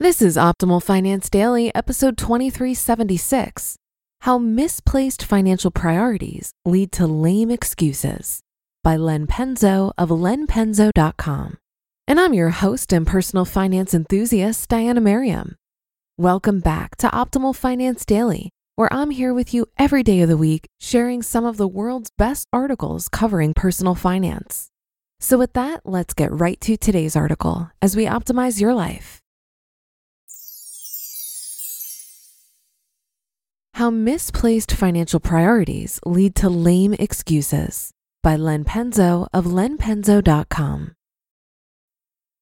This is Optimal Finance Daily, episode 2376 How Misplaced Financial Priorities Lead to Lame Excuses by Len Penzo of lenpenzo.com. And I'm your host and personal finance enthusiast, Diania Merriam. Welcome back to Optimal Finance Daily, where I'm here with you every day of the week, sharing some of the world's best articles covering personal finance. So, with that, let's get right to today's article as we optimize your life. How Misplaced Financial Priorities Lead to Lame Excuses by Len Penzo of lenpenzo.com.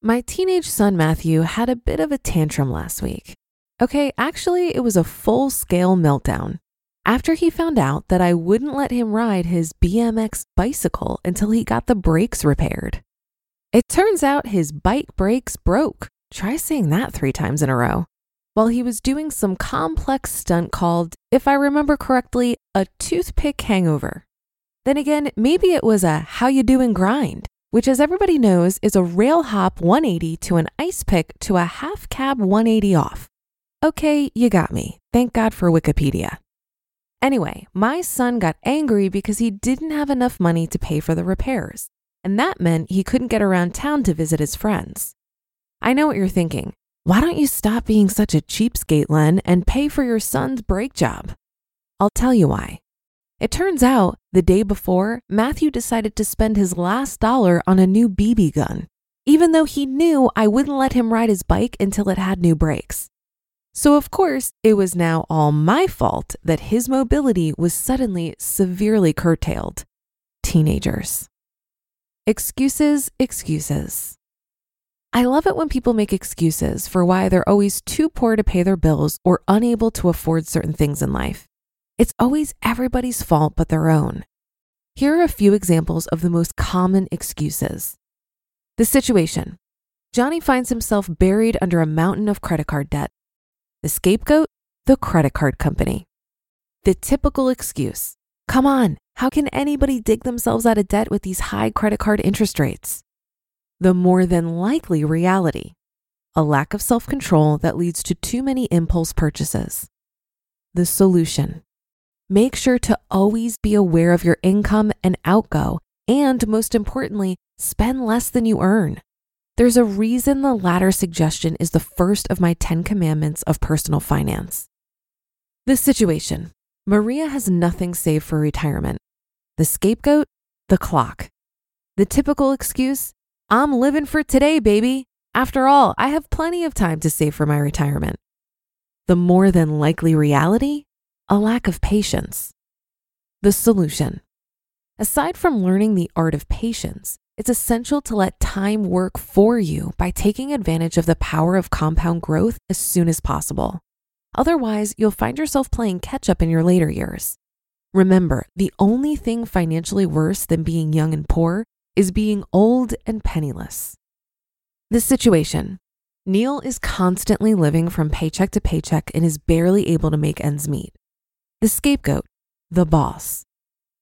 My teenage son Matthew had a bit of a tantrum last week. Okay, actually, it was a full scale meltdown after he found out that I wouldn't let him ride his BMX bicycle until he got the brakes repaired. It turns out his bike brakes broke. Try saying that three times in a row while he was doing some complex stunt called, if I remember correctly, a toothpick hangover. Then again, maybe it was a how you doing grind, which as everybody knows is a rail hop 180 to an ice pick to a half cab 180 off. Okay, you got me. Thank God for Wikipedia. Anyway, my son got angry because he didn't have enough money to pay for the repairs, and that meant he couldn't get around town to visit his friends. I know what you're thinking. Why don't you stop being such a cheapskate, Len, and pay for your son's brake job? I'll tell you why. It turns out the day before, Matthew decided to spend his last dollar on a new BB gun, even though he knew I wouldn't let him ride his bike until it had new brakes. So, of course, it was now all my fault that his mobility was suddenly severely curtailed. Teenagers. Excuses, excuses. I love it when people make excuses for why they're always too poor to pay their bills or unable to afford certain things in life. It's always everybody's fault but their own. Here are a few examples of the most common excuses. The situation Johnny finds himself buried under a mountain of credit card debt. The scapegoat, the credit card company. The typical excuse Come on, how can anybody dig themselves out of debt with these high credit card interest rates? The more than likely reality a lack of self control that leads to too many impulse purchases. The solution make sure to always be aware of your income and outgo, and most importantly, spend less than you earn. There's a reason the latter suggestion is the first of my 10 commandments of personal finance. The situation Maria has nothing saved for retirement. The scapegoat, the clock. The typical excuse I'm living for today, baby. After all, I have plenty of time to save for my retirement. The more than likely reality? A lack of patience. The solution. Aside from learning the art of patience, it's essential to let time work for you by taking advantage of the power of compound growth as soon as possible. Otherwise, you'll find yourself playing catch up in your later years. Remember, the only thing financially worse than being young and poor is being old and penniless. This situation Neil is constantly living from paycheck to paycheck and is barely able to make ends meet. The scapegoat, the boss.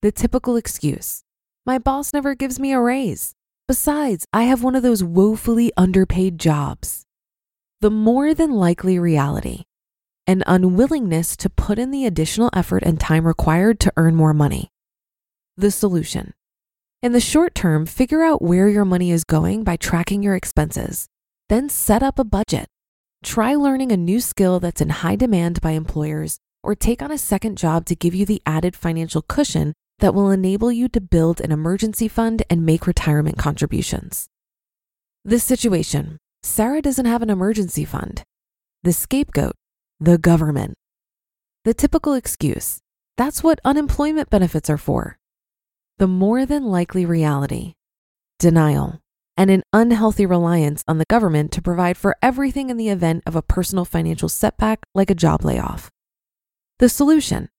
The typical excuse my boss never gives me a raise. Besides, I have one of those woefully underpaid jobs. The more than likely reality an unwillingness to put in the additional effort and time required to earn more money. The solution. In the short term, figure out where your money is going by tracking your expenses. Then set up a budget. Try learning a new skill that's in high demand by employers or take on a second job to give you the added financial cushion that will enable you to build an emergency fund and make retirement contributions. This situation Sarah doesn't have an emergency fund. The scapegoat, the government. The typical excuse that's what unemployment benefits are for. The more than likely reality denial and an unhealthy reliance on the government to provide for everything in the event of a personal financial setback like a job layoff. The solution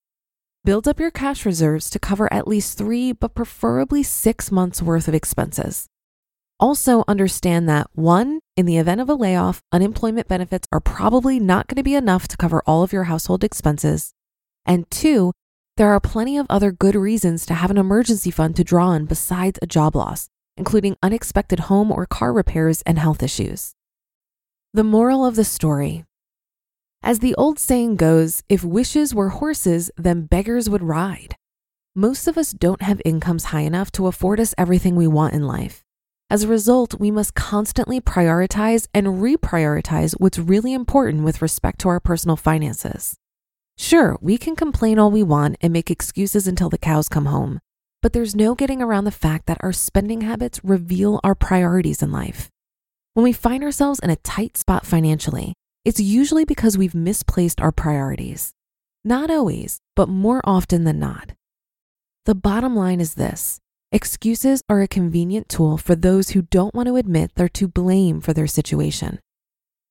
build up your cash reserves to cover at least three, but preferably six months worth of expenses. Also, understand that one, in the event of a layoff, unemployment benefits are probably not going to be enough to cover all of your household expenses. And two, there are plenty of other good reasons to have an emergency fund to draw on besides a job loss, including unexpected home or car repairs and health issues. The moral of the story as the old saying goes, if wishes were horses, then beggars would ride. Most of us don't have incomes high enough to afford us everything we want in life. As a result, we must constantly prioritize and reprioritize what's really important with respect to our personal finances. Sure, we can complain all we want and make excuses until the cows come home, but there's no getting around the fact that our spending habits reveal our priorities in life. When we find ourselves in a tight spot financially, it's usually because we've misplaced our priorities. Not always, but more often than not. The bottom line is this excuses are a convenient tool for those who don't want to admit they're to blame for their situation.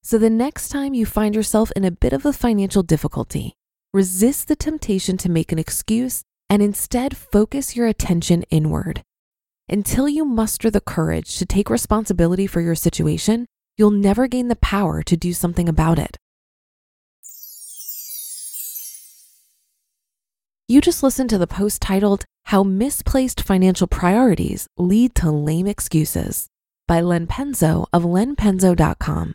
So the next time you find yourself in a bit of a financial difficulty, resist the temptation to make an excuse and instead focus your attention inward. Until you muster the courage to take responsibility for your situation, you'll never gain the power to do something about it. You just listened to the post titled How Misplaced Financial Priorities Lead to Lame Excuses by Len Penzo of lenpenzo.com.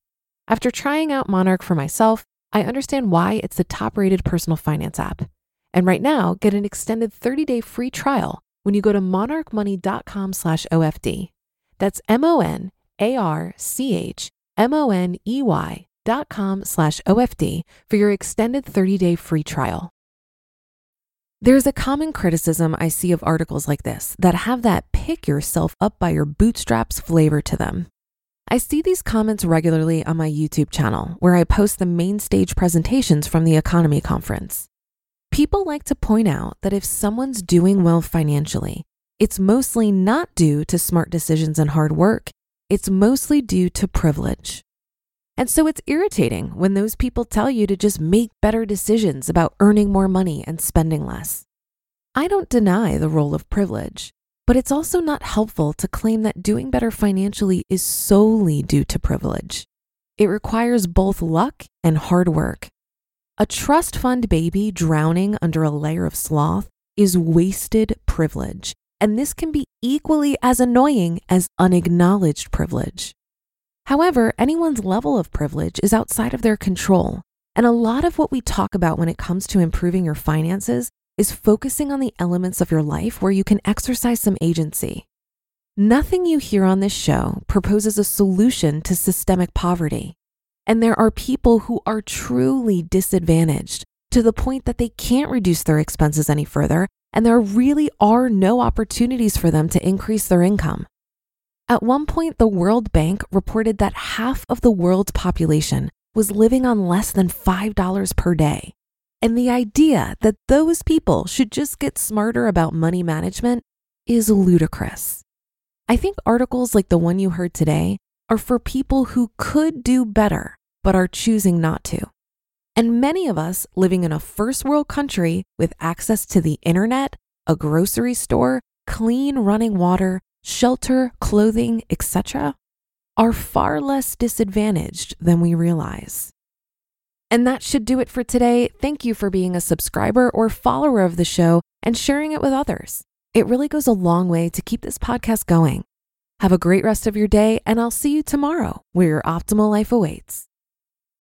After trying out Monarch for myself, I understand why it's the top-rated personal finance app. And right now, get an extended 30-day free trial when you go to monarchmoney.com slash OFD. That's M O N A R C H M O N E Y dot com slash OFD for your extended 30 day free trial. There's a common criticism I see of articles like this that have that pick yourself up by your bootstraps flavor to them. I see these comments regularly on my YouTube channel, where I post the main stage presentations from the EconoMe Conference. People like to point out that if someone's doing well financially, it's mostly not due to smart decisions and hard work. It's mostly due to privilege. And so it's irritating when those people tell you to just make better decisions about earning more money and spending less. I don't deny the role of privilege, but it's also not helpful to claim that doing better financially is solely due to privilege. It requires both luck and hard work. A trust fund baby drowning under a layer of sloth is wasted privilege, and this can be equally as annoying as unacknowledged privilege. However, anyone's level of privilege is outside of their control, and a lot of what we talk about when it comes to improving your finances is focusing on the elements of your life where you can exercise some agency. Nothing you hear on this show proposes a solution to systemic poverty. And there are people who are truly disadvantaged to the point that they can't reduce their expenses any further, and there really are no opportunities for them to increase their income. At one point, the World Bank reported that half of the world's population was living on less than $5 per day. And the idea that those people should just get smarter about money management is ludicrous. I think articles like the one you heard today are for people who could do better, but are choosing not to. And many of us living in a first world country with access to the internet, a grocery store, clean running water, shelter, clothing, etc., are far less disadvantaged than we realize. And that should do it for today. Thank you for being a subscriber or follower of the show and sharing it with others. It really goes a long way to keep this podcast going. Have a great rest of your day, and I'll see you tomorrow where your optimal life awaits.